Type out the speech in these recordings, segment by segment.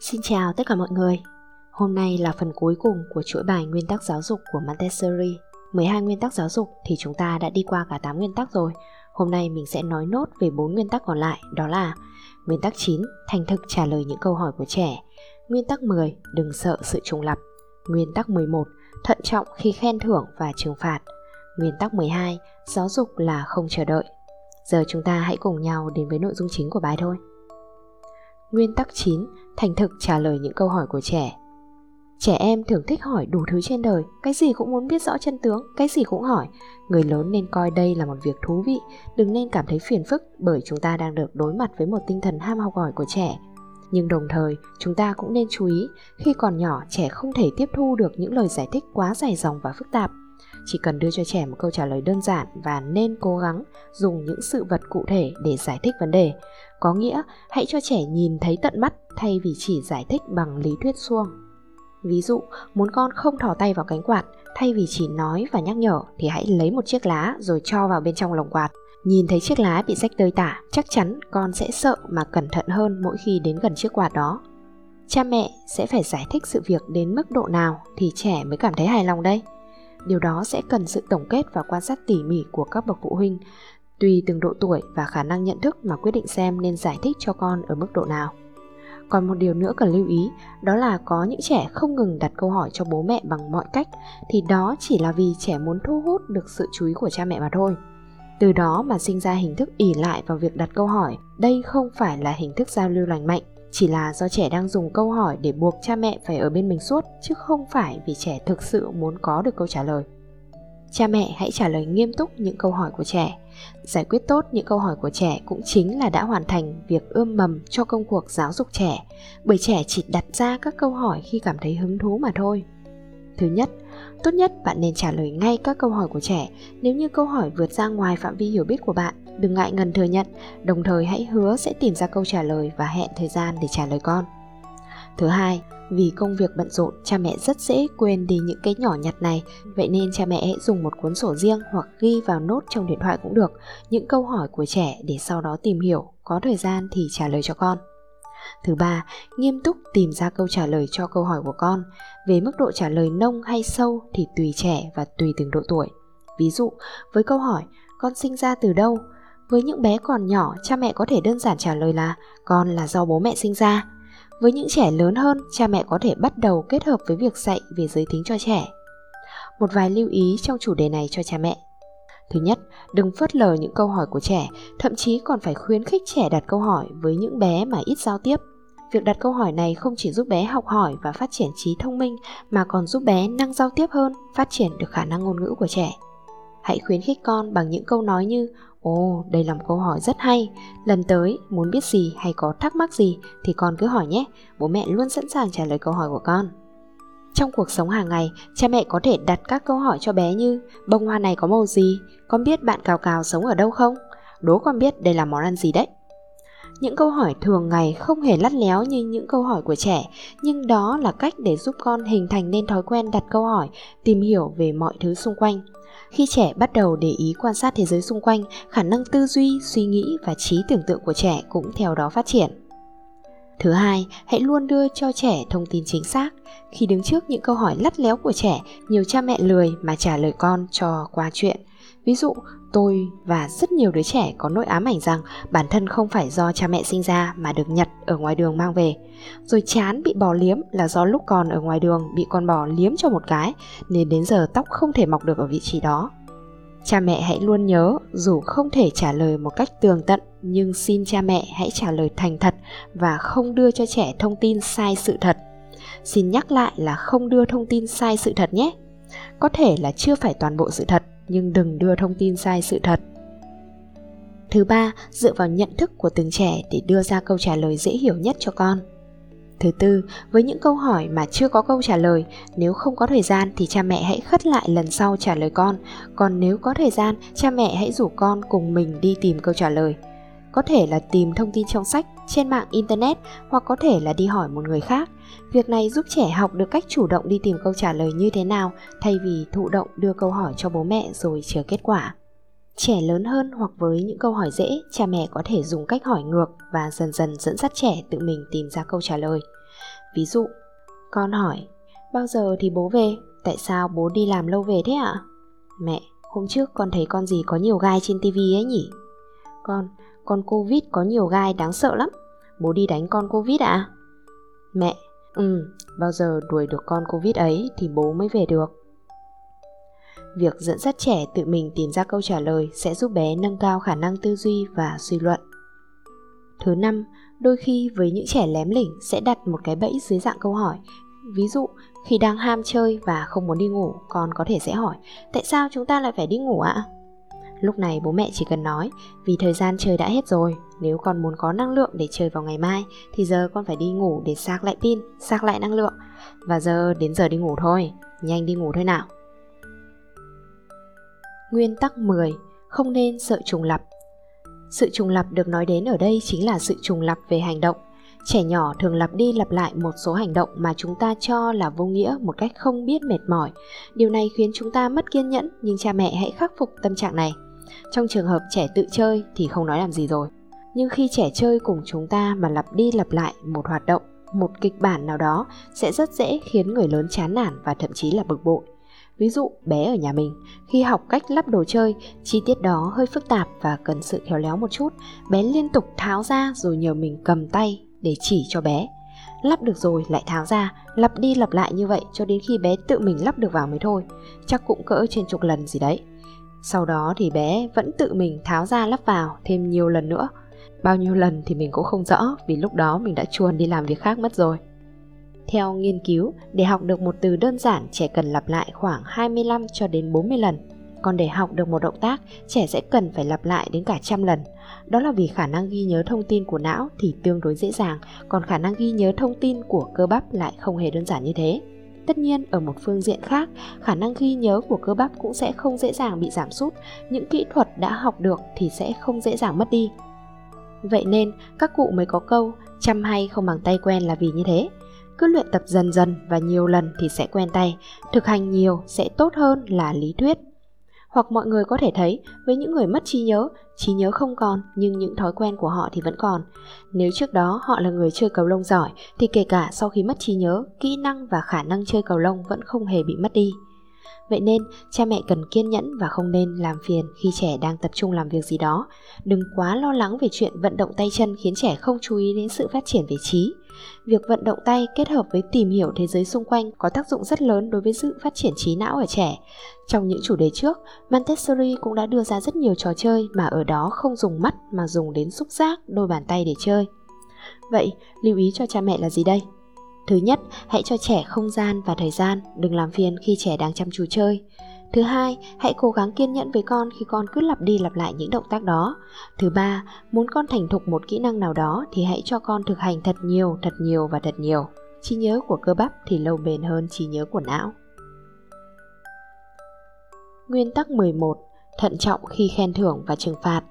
Xin chào tất cả mọi người. Hôm nay là phần cuối cùng của chuỗi bài nguyên tắc giáo dục của Montessori. 12 nguyên tắc giáo dục thì chúng ta đã đi qua cả 8 nguyên tắc rồi. Hôm nay mình sẽ nói nốt về 4 nguyên tắc còn lại, đó là Nguyên tắc 9, thành thực trả lời những câu hỏi của trẻ. Nguyên tắc 10, đừng sợ sự trùng lập. Nguyên tắc 11, thận trọng khi khen thưởng và trừng phạt. Nguyên tắc 12, giáo dục là không chờ đợi. Giờ chúng ta hãy cùng nhau đến với nội dung chính của bài thôi. Nguyên tắc 9, thành thực trả lời những câu hỏi của trẻ. Trẻ em thường thích hỏi đủ thứ trên đời, cái gì cũng muốn biết rõ chân tướng, cái gì cũng hỏi. Người lớn nên coi đây là một việc thú vị, đừng nên cảm thấy phiền phức bởi chúng ta đang được đối mặt với một tinh thần ham học hỏi của trẻ. Nhưng đồng thời, chúng ta cũng nên chú ý, khi còn nhỏ trẻ không thể tiếp thu được những lời giải thích quá dài dòng và phức tạp. Chỉ cần đưa cho trẻ một câu trả lời đơn giản và nên cố gắng dùng những sự vật cụ thể để giải thích vấn đề. Có nghĩa, hãy cho trẻ nhìn thấy tận mắt thay vì chỉ giải thích bằng lý thuyết suông. Ví dụ, muốn con không thò tay vào cánh quạt, thay vì chỉ nói và nhắc nhở thì hãy lấy một chiếc lá rồi cho vào bên trong lồng quạt. Nhìn thấy chiếc lá bị rách tơi tả, chắc chắn con sẽ sợ mà cẩn thận hơn mỗi khi đến gần chiếc quạt đó. Cha mẹ sẽ phải giải thích sự việc đến mức độ nào thì trẻ mới cảm thấy hài lòng đây. Điều đó sẽ cần sự tổng kết và quan sát tỉ mỉ của các bậc phụ huynh, tùy từng độ tuổi và khả năng nhận thức mà quyết định xem nên giải thích cho con ở mức độ nào. Còn một điều nữa cần lưu ý, đó là có những trẻ không ngừng đặt câu hỏi cho bố mẹ bằng mọi cách thì đó chỉ là vì trẻ muốn thu hút được sự chú ý của cha mẹ mà thôi. Từ đó mà sinh ra hình thức ỉ lại vào việc đặt câu hỏi, đây không phải là hình thức giao lưu lành mạnh, chỉ là do trẻ đang dùng câu hỏi để buộc cha mẹ phải ở bên mình suốt chứ không phải vì trẻ thực sự muốn có được câu trả lời. Cha mẹ hãy trả lời nghiêm túc những câu hỏi của trẻ Giải quyết tốt những câu hỏi của trẻ cũng chính là đã hoàn thành việc ươm mầm cho công cuộc giáo dục trẻ, bởi trẻ chỉ đặt ra các câu hỏi khi cảm thấy hứng thú mà thôi. Thứ nhất, tốt nhất bạn nên trả lời ngay các câu hỏi của trẻ. Nếu như câu hỏi vượt ra ngoài phạm vi hiểu biết của bạn, đừng ngại ngần thừa nhận, đồng thời hãy hứa sẽ tìm ra câu trả lời và hẹn thời gian để trả lời con. Thứ hai, vì công việc bận rộn, cha mẹ rất dễ quên đi những cái nhỏ nhặt này, vậy nên cha mẹ hãy dùng một cuốn sổ riêng hoặc ghi vào nốt trong điện thoại cũng được những câu hỏi của trẻ để sau đó tìm hiểu, có thời gian thì trả lời cho con. Thứ ba, nghiêm túc tìm ra câu trả lời cho câu hỏi của con. Về mức độ trả lời nông hay sâu thì tùy trẻ và tùy từng độ tuổi. Ví dụ, với câu hỏi con sinh ra từ đâu? Với những bé còn nhỏ, cha mẹ có thể đơn giản trả lời là con là do bố mẹ sinh ra với những trẻ lớn hơn, cha mẹ có thể bắt đầu kết hợp với việc dạy về giới tính cho trẻ. Một vài lưu ý trong chủ đề này cho cha mẹ. Thứ nhất, đừng phớt lờ những câu hỏi của trẻ, thậm chí còn phải khuyến khích trẻ đặt câu hỏi với những bé mà ít giao tiếp. Việc đặt câu hỏi này không chỉ giúp bé học hỏi và phát triển trí thông minh mà còn giúp bé năng giao tiếp hơn, phát triển được khả năng ngôn ngữ của trẻ. Hãy khuyến khích con bằng những câu nói như Ồ, đây là một câu hỏi rất hay. Lần tới, muốn biết gì hay có thắc mắc gì thì con cứ hỏi nhé. Bố mẹ luôn sẵn sàng trả lời câu hỏi của con. Trong cuộc sống hàng ngày, cha mẹ có thể đặt các câu hỏi cho bé như Bông hoa này có màu gì? Con biết bạn cào cào sống ở đâu không? Đố con biết đây là món ăn gì đấy? Những câu hỏi thường ngày không hề lắt léo như những câu hỏi của trẻ, nhưng đó là cách để giúp con hình thành nên thói quen đặt câu hỏi, tìm hiểu về mọi thứ xung quanh. Khi trẻ bắt đầu để ý quan sát thế giới xung quanh, khả năng tư duy, suy nghĩ và trí tưởng tượng của trẻ cũng theo đó phát triển. Thứ hai, hãy luôn đưa cho trẻ thông tin chính xác. Khi đứng trước những câu hỏi lắt léo của trẻ, nhiều cha mẹ lười mà trả lời con cho qua chuyện. Ví dụ, tôi và rất nhiều đứa trẻ có nỗi ám ảnh rằng bản thân không phải do cha mẹ sinh ra mà được nhặt ở ngoài đường mang về. Rồi chán bị bò liếm là do lúc còn ở ngoài đường bị con bò liếm cho một cái nên đến giờ tóc không thể mọc được ở vị trí đó. Cha mẹ hãy luôn nhớ, dù không thể trả lời một cách tường tận, nhưng xin cha mẹ hãy trả lời thành thật và không đưa cho trẻ thông tin sai sự thật. Xin nhắc lại là không đưa thông tin sai sự thật nhé. Có thể là chưa phải toàn bộ sự thật, nhưng đừng đưa thông tin sai sự thật. Thứ ba, dựa vào nhận thức của từng trẻ để đưa ra câu trả lời dễ hiểu nhất cho con. Thứ tư, với những câu hỏi mà chưa có câu trả lời, nếu không có thời gian thì cha mẹ hãy khất lại lần sau trả lời con, còn nếu có thời gian, cha mẹ hãy rủ con cùng mình đi tìm câu trả lời. Có thể là tìm thông tin trong sách, trên mạng internet hoặc có thể là đi hỏi một người khác. Việc này giúp trẻ học được cách chủ động đi tìm câu trả lời như thế nào thay vì thụ động đưa câu hỏi cho bố mẹ rồi chờ kết quả. Trẻ lớn hơn hoặc với những câu hỏi dễ, cha mẹ có thể dùng cách hỏi ngược và dần dần dẫn dắt trẻ tự mình tìm ra câu trả lời. Ví dụ, con hỏi, bao giờ thì bố về? Tại sao bố đi làm lâu về thế ạ? À? Mẹ, hôm trước con thấy con gì có nhiều gai trên tivi ấy nhỉ? Con, con Covid có nhiều gai đáng sợ lắm. Bố đi đánh con Covid ạ? À? Mẹ, ừ, bao giờ đuổi được con Covid ấy thì bố mới về được. Việc dẫn dắt trẻ tự mình tìm ra câu trả lời sẽ giúp bé nâng cao khả năng tư duy và suy luận. Thứ năm, đôi khi với những trẻ lém lỉnh sẽ đặt một cái bẫy dưới dạng câu hỏi. Ví dụ, khi đang ham chơi và không muốn đi ngủ, con có thể sẽ hỏi, tại sao chúng ta lại phải đi ngủ ạ? Lúc này bố mẹ chỉ cần nói, vì thời gian chơi đã hết rồi, nếu con muốn có năng lượng để chơi vào ngày mai, thì giờ con phải đi ngủ để sạc lại pin, sạc lại năng lượng. Và giờ đến giờ đi ngủ thôi, nhanh đi ngủ thôi nào. Nguyên tắc 10. Không nên sợ trùng lập Sự trùng lập được nói đến ở đây chính là sự trùng lập về hành động. Trẻ nhỏ thường lặp đi lặp lại một số hành động mà chúng ta cho là vô nghĩa một cách không biết mệt mỏi. Điều này khiến chúng ta mất kiên nhẫn, nhưng cha mẹ hãy khắc phục tâm trạng này. Trong trường hợp trẻ tự chơi thì không nói làm gì rồi. Nhưng khi trẻ chơi cùng chúng ta mà lặp đi lặp lại một hoạt động, một kịch bản nào đó sẽ rất dễ khiến người lớn chán nản và thậm chí là bực bội. Ví dụ bé ở nhà mình, khi học cách lắp đồ chơi, chi tiết đó hơi phức tạp và cần sự khéo léo một chút, bé liên tục tháo ra rồi nhờ mình cầm tay để chỉ cho bé. Lắp được rồi lại tháo ra, lặp đi lặp lại như vậy cho đến khi bé tự mình lắp được vào mới thôi. Chắc cũng cỡ trên chục lần gì đấy. Sau đó thì bé vẫn tự mình tháo ra lắp vào thêm nhiều lần nữa. Bao nhiêu lần thì mình cũng không rõ vì lúc đó mình đã chuồn đi làm việc khác mất rồi. Theo nghiên cứu, để học được một từ đơn giản, trẻ cần lặp lại khoảng 25 cho đến 40 lần. Còn để học được một động tác, trẻ sẽ cần phải lặp lại đến cả trăm lần. Đó là vì khả năng ghi nhớ thông tin của não thì tương đối dễ dàng, còn khả năng ghi nhớ thông tin của cơ bắp lại không hề đơn giản như thế. Tất nhiên, ở một phương diện khác, khả năng ghi nhớ của cơ bắp cũng sẽ không dễ dàng bị giảm sút, những kỹ thuật đã học được thì sẽ không dễ dàng mất đi. Vậy nên, các cụ mới có câu, chăm hay không bằng tay quen là vì như thế. Cứ luyện tập dần dần và nhiều lần thì sẽ quen tay thực hành nhiều sẽ tốt hơn là lý thuyết. Hoặc mọi người có thể thấy với những người mất trí nhớ trí nhớ không còn nhưng những thói quen của họ thì vẫn còn nếu trước đó họ là người chơi cầu lông giỏi thì kể cả sau khi mất trí nhớ kỹ năng và khả năng chơi cầu lông vẫn không hề bị mất đi Vậy nên, cha mẹ cần kiên nhẫn và không nên làm phiền khi trẻ đang tập trung làm việc gì đó. Đừng quá lo lắng về chuyện vận động tay chân khiến trẻ không chú ý đến sự phát triển về trí. Việc vận động tay kết hợp với tìm hiểu thế giới xung quanh có tác dụng rất lớn đối với sự phát triển trí não ở trẻ. Trong những chủ đề trước, Montessori cũng đã đưa ra rất nhiều trò chơi mà ở đó không dùng mắt mà dùng đến xúc giác, đôi bàn tay để chơi. Vậy, lưu ý cho cha mẹ là gì đây? Thứ nhất, hãy cho trẻ không gian và thời gian, đừng làm phiền khi trẻ đang chăm chú chơi. Thứ hai, hãy cố gắng kiên nhẫn với con khi con cứ lặp đi lặp lại những động tác đó. Thứ ba, muốn con thành thục một kỹ năng nào đó thì hãy cho con thực hành thật nhiều, thật nhiều và thật nhiều. Trí nhớ của cơ bắp thì lâu bền hơn trí nhớ của não. Nguyên tắc 11. Thận trọng khi khen thưởng và trừng phạt.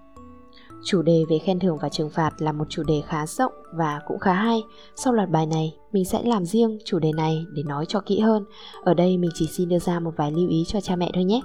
Chủ đề về khen thưởng và trừng phạt là một chủ đề khá rộng và cũng khá hay. Sau loạt bài này, mình sẽ làm riêng chủ đề này để nói cho kỹ hơn. Ở đây mình chỉ xin đưa ra một vài lưu ý cho cha mẹ thôi nhé.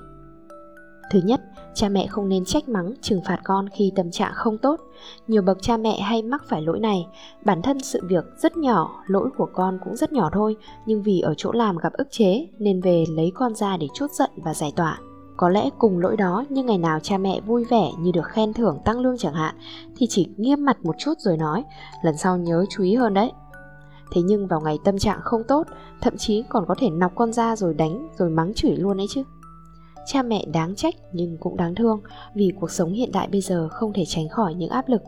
Thứ nhất, cha mẹ không nên trách mắng, trừng phạt con khi tâm trạng không tốt. Nhiều bậc cha mẹ hay mắc phải lỗi này. Bản thân sự việc rất nhỏ, lỗi của con cũng rất nhỏ thôi, nhưng vì ở chỗ làm gặp ức chế nên về lấy con ra để chốt giận và giải tỏa. Có lẽ cùng lỗi đó nhưng ngày nào cha mẹ vui vẻ như được khen thưởng tăng lương chẳng hạn thì chỉ nghiêm mặt một chút rồi nói lần sau nhớ chú ý hơn đấy. Thế nhưng vào ngày tâm trạng không tốt, thậm chí còn có thể nọc con ra rồi đánh rồi mắng chửi luôn ấy chứ. Cha mẹ đáng trách nhưng cũng đáng thương vì cuộc sống hiện đại bây giờ không thể tránh khỏi những áp lực.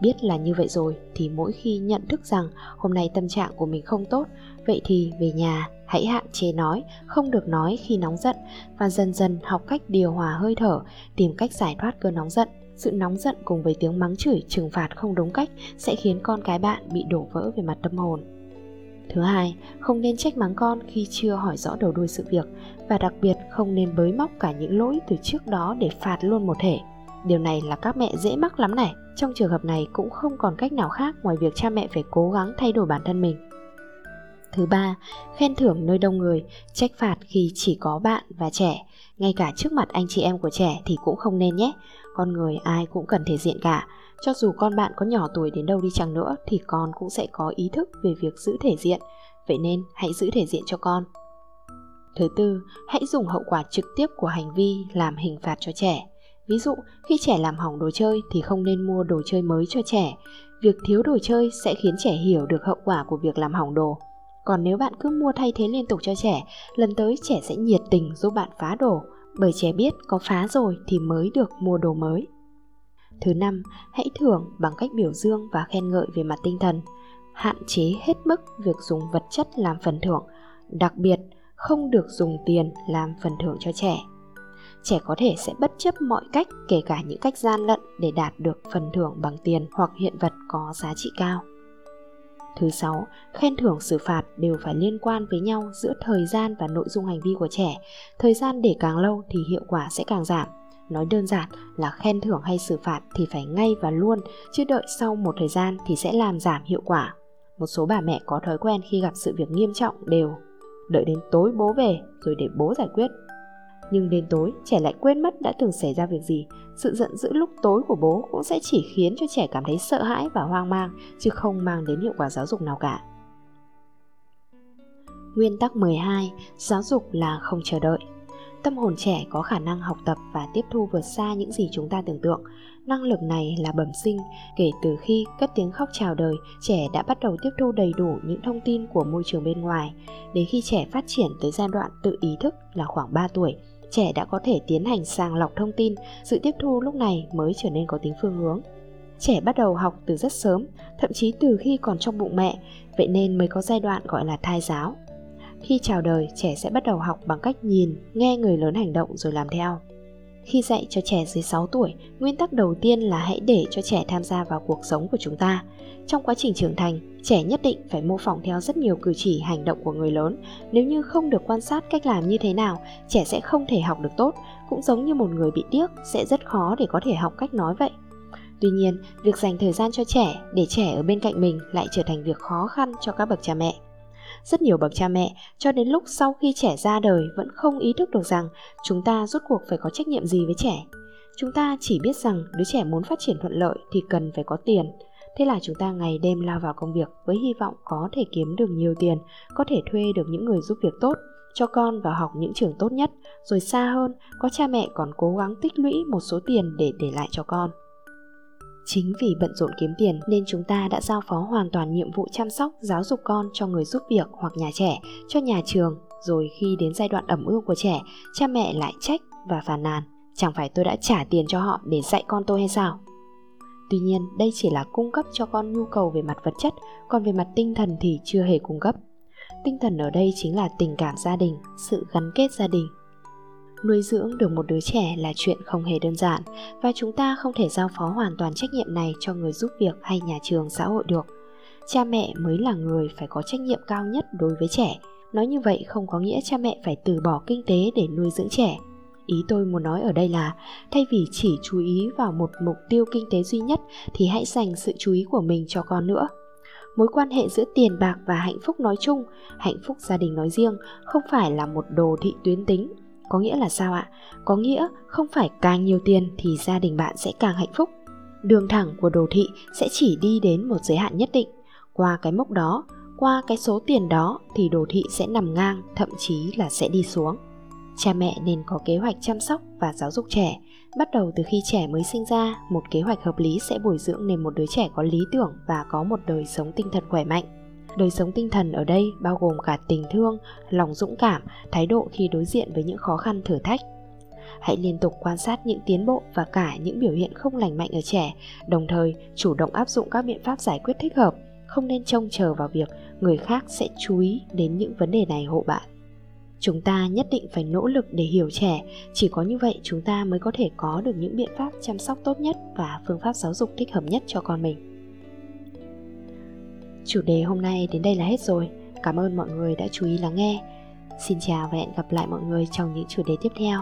Biết là như vậy rồi thì mỗi khi nhận thức rằng hôm nay tâm trạng của mình không tốt, vậy thì về nhà hãy hạn chế nói, không được nói khi nóng giận và dần dần học cách điều hòa hơi thở, tìm cách giải thoát cơn nóng giận. Sự nóng giận cùng với tiếng mắng chửi trừng phạt không đúng cách sẽ khiến con cái bạn bị đổ vỡ về mặt tâm hồn. Thứ hai, không nên trách mắng con khi chưa hỏi rõ đầu đuôi sự việc và đặc biệt không nên bới móc cả những lỗi từ trước đó để phạt luôn một thể. Điều này là các mẹ dễ mắc lắm này. Trong trường hợp này cũng không còn cách nào khác ngoài việc cha mẹ phải cố gắng thay đổi bản thân mình. Thứ ba, khen thưởng nơi đông người, trách phạt khi chỉ có bạn và trẻ. Ngay cả trước mặt anh chị em của trẻ thì cũng không nên nhé. Con người ai cũng cần thể diện cả. Cho dù con bạn có nhỏ tuổi đến đâu đi chăng nữa thì con cũng sẽ có ý thức về việc giữ thể diện. Vậy nên hãy giữ thể diện cho con. Thứ tư, hãy dùng hậu quả trực tiếp của hành vi làm hình phạt cho trẻ. Ví dụ, khi trẻ làm hỏng đồ chơi thì không nên mua đồ chơi mới cho trẻ. Việc thiếu đồ chơi sẽ khiến trẻ hiểu được hậu quả của việc làm hỏng đồ. Còn nếu bạn cứ mua thay thế liên tục cho trẻ, lần tới trẻ sẽ nhiệt tình giúp bạn phá đồ, bởi trẻ biết có phá rồi thì mới được mua đồ mới. Thứ năm, hãy thưởng bằng cách biểu dương và khen ngợi về mặt tinh thần. Hạn chế hết mức việc dùng vật chất làm phần thưởng, đặc biệt không được dùng tiền làm phần thưởng cho trẻ. Trẻ có thể sẽ bất chấp mọi cách, kể cả những cách gian lận để đạt được phần thưởng bằng tiền hoặc hiện vật có giá trị cao. Thứ sáu, khen thưởng xử phạt đều phải liên quan với nhau giữa thời gian và nội dung hành vi của trẻ. Thời gian để càng lâu thì hiệu quả sẽ càng giảm. Nói đơn giản là khen thưởng hay xử phạt thì phải ngay và luôn, chứ đợi sau một thời gian thì sẽ làm giảm hiệu quả. Một số bà mẹ có thói quen khi gặp sự việc nghiêm trọng đều đợi đến tối bố về rồi để bố giải quyết. Nhưng đến tối, trẻ lại quên mất đã từng xảy ra việc gì. Sự giận dữ lúc tối của bố cũng sẽ chỉ khiến cho trẻ cảm thấy sợ hãi và hoang mang, chứ không mang đến hiệu quả giáo dục nào cả. Nguyên tắc 12, giáo dục là không chờ đợi. Tâm hồn trẻ có khả năng học tập và tiếp thu vượt xa những gì chúng ta tưởng tượng. Năng lực này là bẩm sinh, kể từ khi cất tiếng khóc chào đời, trẻ đã bắt đầu tiếp thu đầy đủ những thông tin của môi trường bên ngoài. Đến khi trẻ phát triển tới giai đoạn tự ý thức là khoảng 3 tuổi, trẻ đã có thể tiến hành sàng lọc thông tin, sự tiếp thu lúc này mới trở nên có tính phương hướng. Trẻ bắt đầu học từ rất sớm, thậm chí từ khi còn trong bụng mẹ, vậy nên mới có giai đoạn gọi là thai giáo. Khi chào đời, trẻ sẽ bắt đầu học bằng cách nhìn, nghe người lớn hành động rồi làm theo. Khi dạy cho trẻ dưới 6 tuổi, nguyên tắc đầu tiên là hãy để cho trẻ tham gia vào cuộc sống của chúng ta. Trong quá trình trưởng thành, trẻ nhất định phải mô phỏng theo rất nhiều cử chỉ hành động của người lớn. Nếu như không được quan sát cách làm như thế nào, trẻ sẽ không thể học được tốt, cũng giống như một người bị điếc sẽ rất khó để có thể học cách nói vậy. Tuy nhiên, việc dành thời gian cho trẻ để trẻ ở bên cạnh mình lại trở thành việc khó khăn cho các bậc cha mẹ. Rất nhiều bậc cha mẹ cho đến lúc sau khi trẻ ra đời vẫn không ý thức được rằng chúng ta rốt cuộc phải có trách nhiệm gì với trẻ. Chúng ta chỉ biết rằng đứa trẻ muốn phát triển thuận lợi thì cần phải có tiền. Thế là chúng ta ngày đêm lao vào công việc với hy vọng có thể kiếm được nhiều tiền, có thể thuê được những người giúp việc tốt, cho con vào học những trường tốt nhất, rồi xa hơn, có cha mẹ còn cố gắng tích lũy một số tiền để để lại cho con. Chính vì bận rộn kiếm tiền nên chúng ta đã giao phó hoàn toàn nhiệm vụ chăm sóc, giáo dục con cho người giúp việc hoặc nhà trẻ, cho nhà trường, rồi khi đến giai đoạn ẩm ương của trẻ, cha mẹ lại trách và phàn nàn. Chẳng phải tôi đã trả tiền cho họ để dạy con tôi hay sao? Tuy nhiên, đây chỉ là cung cấp cho con nhu cầu về mặt vật chất, còn về mặt tinh thần thì chưa hề cung cấp. Tinh thần ở đây chính là tình cảm gia đình, sự gắn kết gia đình, nuôi dưỡng được một đứa trẻ là chuyện không hề đơn giản và chúng ta không thể giao phó hoàn toàn trách nhiệm này cho người giúp việc hay nhà trường, xã hội được. Cha mẹ mới là người phải có trách nhiệm cao nhất đối với trẻ. Nói như vậy không có nghĩa cha mẹ phải từ bỏ kinh tế để nuôi dưỡng trẻ. Ý tôi muốn nói ở đây là, thay vì chỉ chú ý vào một mục tiêu kinh tế duy nhất thì hãy dành sự chú ý của mình cho con nữa. Mối quan hệ giữa tiền bạc và hạnh phúc nói chung, hạnh phúc gia đình nói riêng không phải là một đồ thị tuyến tính có nghĩa là sao ạ? Có nghĩa không phải càng nhiều tiền thì gia đình bạn sẽ càng hạnh phúc. Đường thẳng của đồ thị sẽ chỉ đi đến một giới hạn nhất định. Qua cái mốc đó, qua cái số tiền đó thì đồ thị sẽ nằm ngang, thậm chí là sẽ đi xuống. Cha mẹ nên có kế hoạch chăm sóc và giáo dục trẻ. Bắt đầu từ khi trẻ mới sinh ra, một kế hoạch hợp lý sẽ bồi dưỡng nên một đứa trẻ có lý tưởng và có một đời sống tinh thần khỏe mạnh. Đời sống tinh thần ở đây bao gồm cả tình thương, lòng dũng cảm, thái độ khi đối diện với những khó khăn thử thách. Hãy liên tục quan sát những tiến bộ và cả những biểu hiện không lành mạnh ở trẻ, đồng thời chủ động áp dụng các biện pháp giải quyết thích hợp, không nên trông chờ vào việc người khác sẽ chú ý đến những vấn đề này hộ bạn. Chúng ta nhất định phải nỗ lực để hiểu trẻ, chỉ có như vậy chúng ta mới có thể có được những biện pháp chăm sóc tốt nhất và phương pháp giáo dục thích hợp nhất cho con mình. Chủ đề hôm nay đến đây là hết rồi. Cảm ơn mọi người đã chú ý lắng nghe. Xin chào và hẹn gặp lại mọi người trong những chủ đề tiếp theo.